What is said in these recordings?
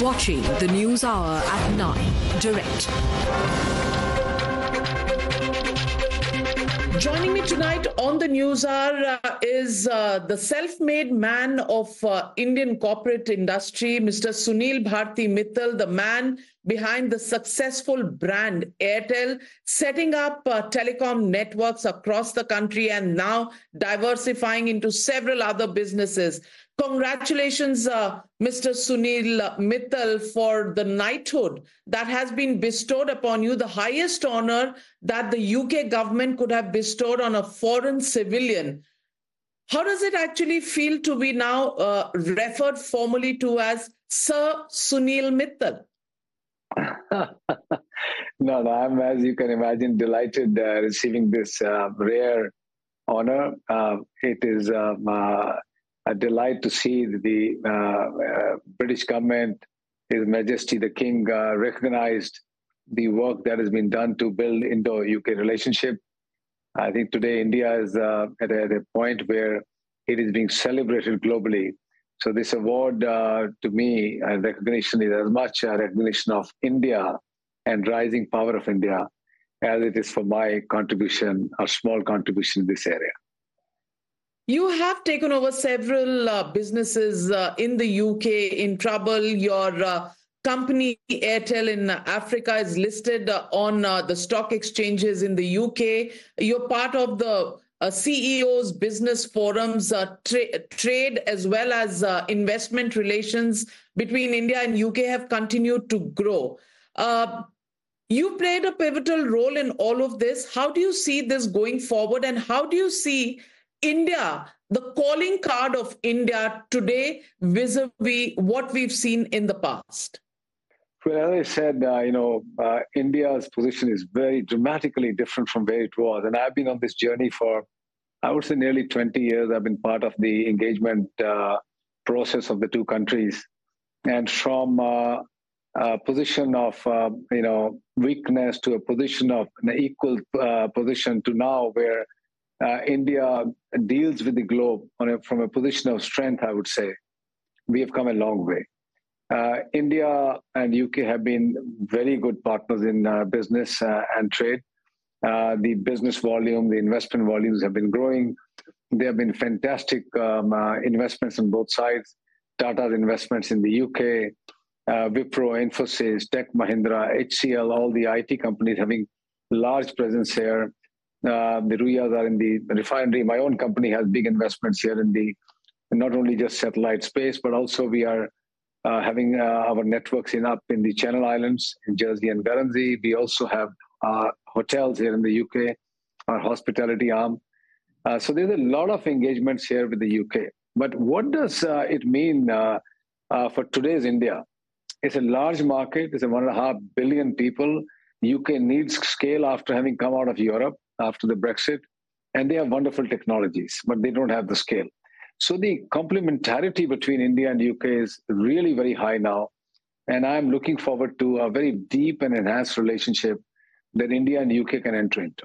watching the News Hour at 9 direct. Joining me tonight on the news hour uh, is uh, the self-made man of uh, Indian corporate industry, Mr. Sunil Bharti Mittal, the man behind the successful brand Airtel, setting up uh, telecom networks across the country and now diversifying into several other businesses. Congratulations, uh, Mr. Sunil Mittal, for the knighthood that has been bestowed upon you, the highest honor that the UK government could have bestowed on a foreign civilian. How does it actually feel to be now uh, referred formally to as Sir Sunil Mittal? no, no, I'm, as you can imagine, delighted uh, receiving this uh, rare honor. Uh, it is um, uh, a delight to see the uh, uh, British government, His Majesty the King, recognized the work that has been done to build Indo-UK relationship. I think today India is at, a, at, a, point where it is being celebrated globally. So this award, uh, to me, uh, recognition is as much a recognition of India and rising power of India as it is for my contribution, a small contribution in this area. You have taken over several uh, businesses uh, in the UK in trouble. Your uh, company, Airtel in Africa, is listed uh, on the stock exchanges in the UK. You're part of the uh, CEO's business forums, tra- trade as well as investment relations between India and UK have continued to grow. You played a pivotal role in all of this. How do you see this going forward, and how do you see India, the calling card of India today vis-a-vis what we've seen in the past? Well, as I said, uh, you know, uh, India's position is very dramatically different from where it was. And I've been on this journey for, I would say, nearly 20 years. I've been part of the engagement uh, process of the two countries. And from uh, a position of, uh, you know, weakness to a position of an equal uh, position to now where uh, India deals with the globe a, from a position of strength, I would say. We have come a long way. Uh, India and UK have been very good partners in business and trade. Uh, the business volume, the investment volumes have been growing. There have been fantastic um, uh, investments on both sides. Tata's investments in the UK, Wipro, Infosys, Tech Mahindra, HCL, all the IT companies having large presence here. Uh, the Ruias are in the refinery. My own company has big investments here in the not only just satellite space, but also we are uh, having uh, our networks in up in the Channel Islands, in Jersey and Guernsey. We also have hotels here in the UK, our hospitality arm. Uh, so there's a lot of engagements here with the UK. But what does uh, it mean uh, for today's India? It's a large market. It's a one and a half billion people. UK needs scale after having come out of Europe after the Brexit, and they have wonderful technologies, but they don't have the scale. So the complementarity between India and UK is really very high now. And I'm looking forward to a very deep and enhanced relationship that India and UK can enter into.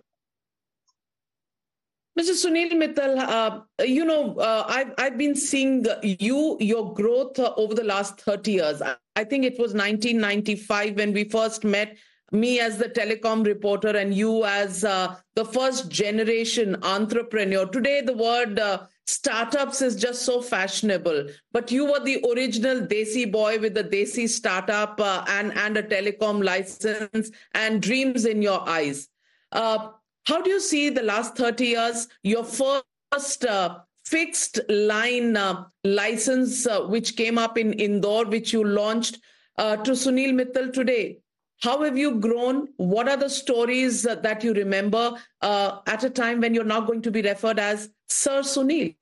Mr. Sunil Mittal, uh, you know, uh, I've, I've been seeing you, your growth uh, over the last 30 years. I think it was 1995 when we first met me as the telecom reporter and you as uh, the first generation entrepreneur. Today, the word uh, startups is just so fashionable, but you were the original Desi boy with the Desi startup uh, and, and a telecom license and dreams in your eyes. Uh, how do you see the last 30 years, your first uh, fixed line uh, license, which came up in Indore, which you launched, to Sunil Mittal today? How have you grown? What are the stories that you remember uh, at a time when you're not going to be referred as Sir Sunil?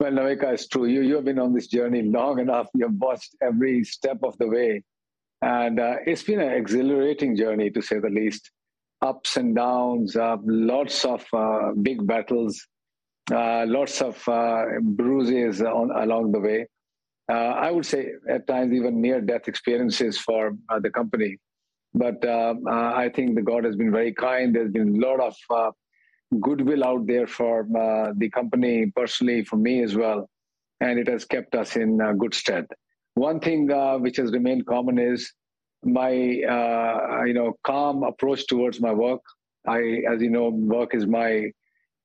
Well, Navika, it's true. You, you have been on this journey long enough. You have watched every step of the way. And uh, it's been an exhilarating journey, to say the least. Ups and downs, uh, lots of uh, big battles, uh, lots of uh, bruises on, along the way I would say at times even near death experiences for uh, the company. But uh, uh I think the God has been very kind. There's been a lot of uh, goodwill out there for uh, the company, personally, for me as well. And it has kept us in good stead. one thing uh, which has remained common is my uh, you know calm approach towards my work. I, as you know, work is my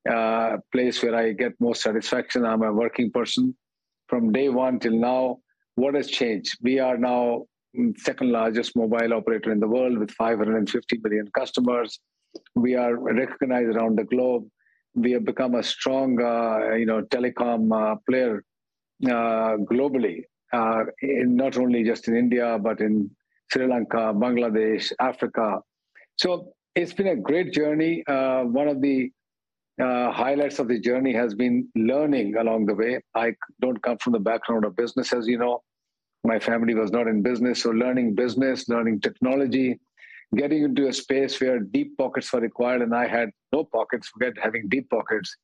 uh, place where I get most satisfaction. I'm a working person. From day one till now, what has changed? We are now second largest mobile operator in the world with 550 million customers. We are recognized around the globe. We have become a strong, uh, you know, telecom uh, player uh, globally, uh, in, not only just in India but in Sri Lanka, Bangladesh, Africa. So it's been a great journey. Uh, one of the uh, highlights of the journey has been learning along the way. I don't come from the background of business, as you know. My family was not in business, so learning business, learning technology, getting into a space where deep pockets were required, and I had no pockets. Forget having deep pockets.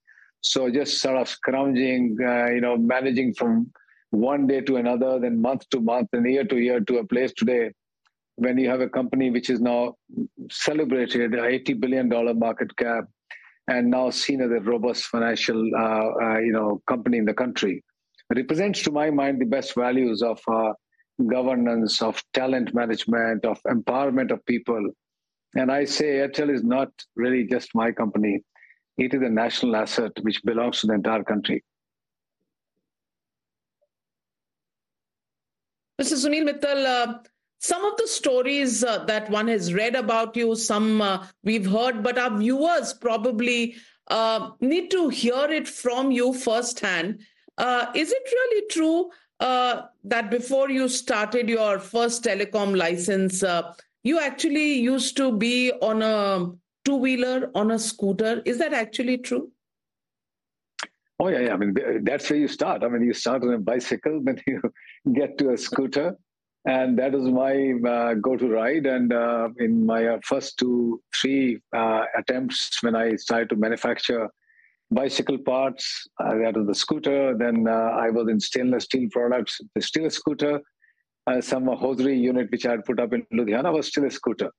So just sort of scrounging, uh, you know, managing from one day to another, then month to month, and year to year to a place today when you have a company which is now celebrated, $80 billion market cap, and now seen as a robust financial, uh, uh, you know, company in the country, represents, to my mind, the best values of uh, governance, of talent management, of empowerment of people. And I say Airtel is not really just my company; it is a national asset which belongs to the entire country. Mr. Sunil Mittal, some of the stories uh, that one has read about you, some uh, we've heard, but our viewers probably uh, need to hear it from you firsthand. Uh, is it really true uh, that before you started your first telecom license, uh, you actually used to be on a two wheeler, on a scooter? Is that actually true? Oh yeah, yeah. I mean, that's where you start. I mean, you start on a bicycle, then you get to a scooter, and that was my uh, go-to ride. And uh, in my uh, first two, three uh, attempts when I started to manufacture bicycle parts, uh, that was the scooter. Then uh, I was in stainless steel products, the steel scooter. some hosiery unit which I had put up in Ludhiana was still a scooter.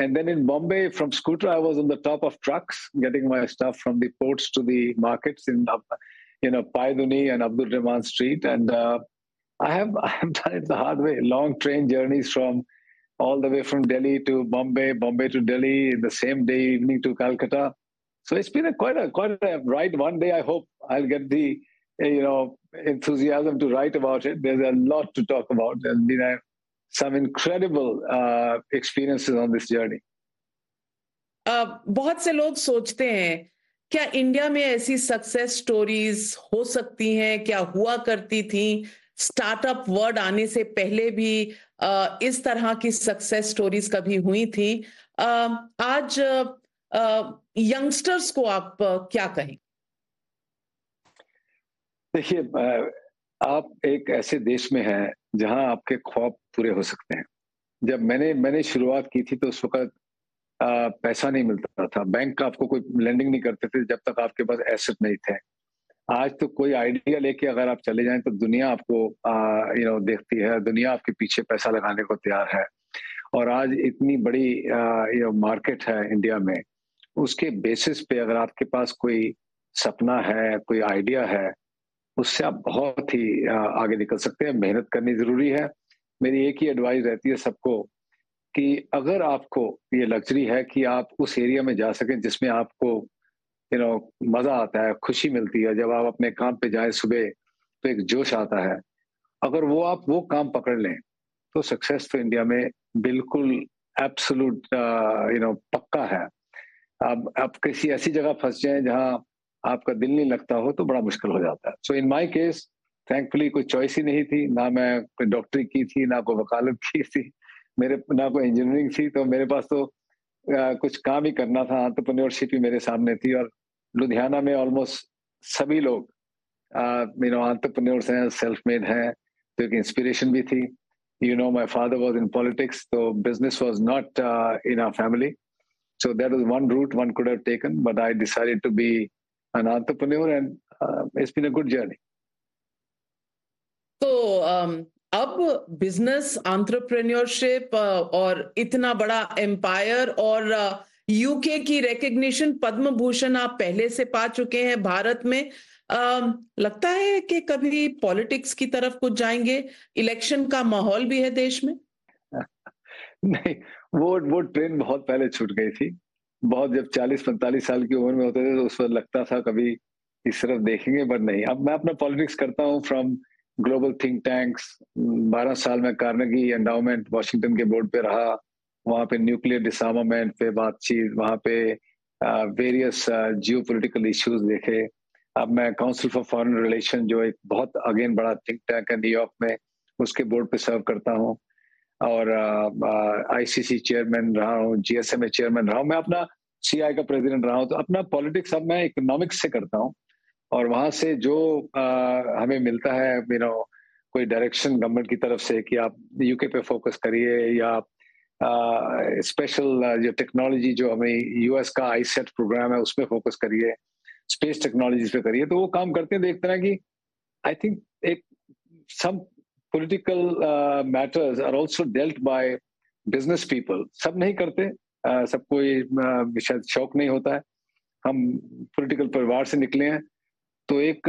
And then in Bombay, from scooter, I was on the top of trucks, getting my stuff from the ports to the markets in, you know, Pydhonie and Abdul Rahman Street. And I have I have done it the hard way. Long train journeys from all the way from Delhi to Bombay, Bombay to Delhi, the same day evening to Calcutta. So it's been a quite a quite a ride. One day I hope I'll get the you know enthusiasm to write about it. There's a lot to talk about. There's been a, some incredible uh, experiences on this journey. Uh, बहुत से लोग सोचते हैं क्या India में ऐसी success stories हो सकती हैं क्या हुआ करती थी स्टार्टअप वर्ड आने से पहले भी इस तरह की सक्सेस स्टोरीज कभी हुई थी। आज यंगस्टर्स को आप क्या कहें? देखिए आप एक ऐसे देश में हैं जहाँ आपके ख्वाब पूरे हो सकते हैं। जब मैंने मैंने शुरुआत की थी तो उस वक्त पैसा नहीं मिलता था। बैंक का आपको कोई लेंडिंग नहीं करते थे जब तक आपके पास एसेट नहीं थे। आज तो कोई आइडिया लेके अगर आप चले जाएँ तो दुनिया आपको यू नो देखती है। दुनिया आपके पीछे पैसा लगाने को तैयार है। और आज इतनी बड़ी यू नो मार्केट है इंडिया में। उसके बेसिस पे अगर आपके पास कोई सपना है, कोई आइडिया है, उससे आप बहुत ही आगे निकल सकते हैं। मेहनत करनी ज़रूरी है। मेरी एक ही एडवाइस रहती है सबको कि अगर आपको ये लग्जरी है कि आप उस एरिया में जा सकें जिसमें आपको यू नो मज़ा आता है खुशी मिलती है। जब आप अपने काम पे जाए सुबह तो एक जोश आता है। अगर वो आप वो काम पकड़ लें तो सक्सेस तो इंडिया में बिल्कुल एब्सोलूट यू नो पक्का है। अब आप किसी ऐसी जगह फंस जाए जहाँ आपका दिल नहीं लगता हो तो बड़ा मुश्किल हो जाता है। So in my case thankfully कोई चॉइस ही नहीं थी। ना मैं कोई डॉक्टरी की थी ना कोई वकालत की थी। मेरे ना कोई इंजीनियरिंग थी तो मेरे पास तो आ, कुछ काम ही करना था आंट्रप्रन्योरशिप ही मेरे सामने थी और लुधियाना में ऑलमोस्ट सभी लोग यू नो आंट्रप्रनोर्स हैं सेल्फ मेड हैं तो एक इंस्पिरेशन भी थी। You know my father was in politics तो business was not in our family so that is one route one could have taken but I decided to be an entrepreneur and it's been a good journey तो um, अब business entrepreneurship uh, और इतना बड़ा empire और uh, UK की recognition Padma Bhushan आप पहले से पा चुके हैं भारत में। um, लगता है कि कभी पॉलिटिक्स की तरफ़ कुछ जाएँगे? इलेक्शन का माहौल भी है देश में। नहीं वो वो ट्रेन बहुत पहले छूट गई थी। बहुत जब 40-45 साल की उम्र में होते थे तो उस वक्त लगता था कभी इस तरफ़ देखेंगे बट नहीं। अब मैं अपना पॉलिटिक्स करता हूँ फ्रॉम ग्लोबल थिंक टैंक्स बारह साल में कार्नेगी एंडाउमेंट वॉशिंगटन के बोर्ड पे रहा। वहाँ पे न्यूक्लियर डिसार्मामेंट पे बातचीत वहाँ पे वेरियस जियो पोलिटिकल इश्यूज़ देखे। अब मैं काउंसिल फॉर फॉरेन रिलेशन जो एक बहुत अगेन बड़ा थिंक टैंक है न्यूयॉर्क में उसके बोर्ड पे सर्व करता हूँ। और आईसीसी चेयरमैन रहा हूँ जीएसएमए चेयरमैन रहा हूँ। मैं अपना सीआई का प्रेसिडेंट रहा हूँ तो अपना पॉलिटिक्स अब मैं इकोनॉमिक्स से करता हूँ। और वहाँ से जो आ, हमें मिलता है यू नो कोई डायरेक्शन गवर्नमेंट की तरफ़ से कि आप यूके पे फोकस करिए या स्पेशल जो टेक्नोलॉजी जो हमें यूएस का आई सेट प्रोग्राम है उसमें फोकस करिए स्पेस टेक्नोलॉजी पे करिए तो वो काम करते हैं देखते हैं कि आई थिंक एक सम uh, matters are also dealt by business people. सब नहीं करते uh, सबको ये शायद शौक नहीं होता है। हम पॉलिटिकल परिवार से निकले हैं तो एक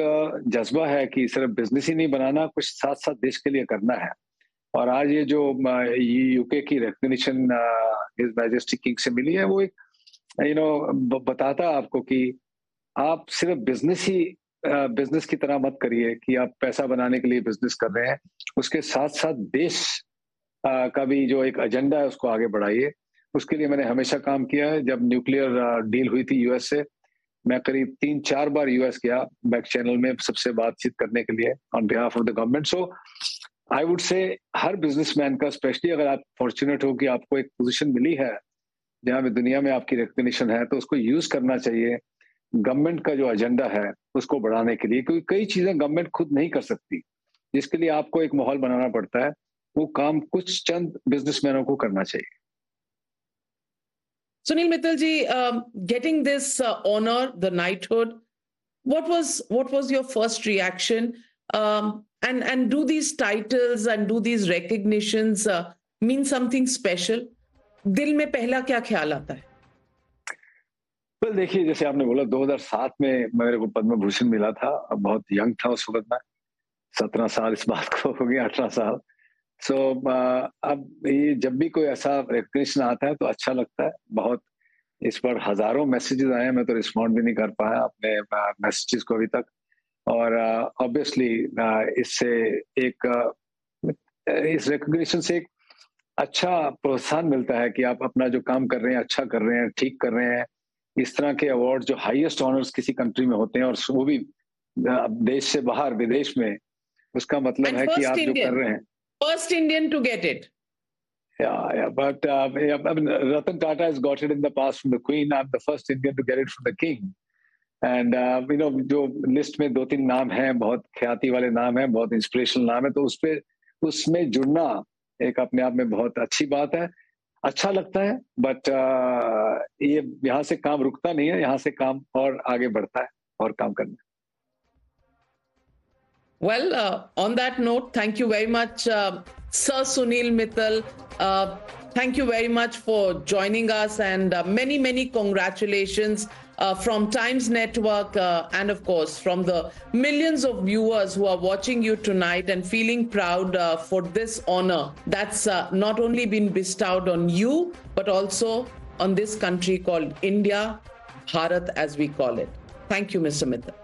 जज्बा है कि सिर्फ़ बिज़नेस ही नहीं बनाना कुछ साथ साथ देश के लिए करना है। और आज ये जो यूके की रिकग्निशन हिज मैजेस्टी किंग से मिली है, वो एक यू नो बताता आपको कि आप सिर्फ़ बिज़नेस ही बिज़नेस की तरह मत करिए कि आप पैसा बनाने के लिए बिज़नेस कर रहे हैं। उसके साथ साथ देश का भी जो एक एजेंडा है, उसको आगे बढ़ाइए। उसके लिए मैंने हमेशा काम किया है। जब न्यूक्लियर डील हुई थी यूएस से, मैं करीब तीन चार बार यूएस गया बैक चैनल में सबसे बातचीत करने के लिए on behalf of the government so I would say her businessman का स्पेशली अगर आप फॉर्चुनेट हो कि आपको एक पोजीशन मिली है जहाँ भी दुनिया में आपकी रिकग्निशन है तो उसको यूज़ करना चाहिए। गवर्नमेंट का जो एजेंडा है उसको बढ़ाने के लिए क्योंकि कई चीज़ें गवर्नमेंट खुद नहीं कर सकती जिसके लिए आपको एक माहौल बनाना पड़ता है। वो काम कुछ चंद बिजनेसमैनों को करना चाहिए। Sunil Mittalji, um, getting this uh, honor, the knighthood, what was your first reaction? Um, and and do these titles and do these recognitions uh, mean something special? दिल में पहला क्या ख्याल आता है? Well, देखिए जैसे आपने बोला 2007 में मेरे को पद्म भूषण मिला था। बहुत यंग था उस वक्त में। सत्रह साल इस बात को हो गया अठारह साल। सो so, uh, अब ये जब भी कोई ऐसा रिकग्निशन आता है तो अच्छा लगता है। बहुत इस पर हज़ारों मैसेजेस आए हैं मैं तो रिस्पॉन्ड भी नहीं कर पाया अपने मैसेजेस को अभी तक। और ऑब्वियसली uh, uh, इससे एक uh, इस रिकग्निशन से एक अच्छा प्रोत्साहन मिलता है कि आप अपना जो काम कर रहे हैं अच्छा कर रहे हैं ठीक कर रहे हैं इस तरह के अवार्ड जो हाईएस्ट ऑनर्स किसी कंट्री में होते हैं और वो भी देश से बाहर विदेश में उसका मतलब है कि आप Indian, जो कर रहे हैं first Indian to get it Yeah, yeah, but uh, yeah, I mean, Ratan Tata has got it in the past from the Queen. I'm the first Indian to get it from the King. And you know जो list में दो तीन नाम हैं बहुत ख्याति वाले नाम हैं बहुत इंस्पिरेशनल नाम है तो उस पर उसमें जुड़ना एक अपने आप में बहुत अच्छी बात है अच्छा लगता है बट uh, ये यहाँ से काम रुकता नहीं है यहाँ से काम और आगे बढ़ता है और काम करना Well, uh, on that note, thank you very much, uh, Sir Sunil Mittal. Uh, thank you very much for joining us and uh, many, many congratulations uh, from Times Network uh, and, of course, from the millions of viewers who are watching you tonight and feeling proud for this honor that's not only been bestowed on you, but also on this country called India, Bharat as we call it. Thank you, Mr. Mittal.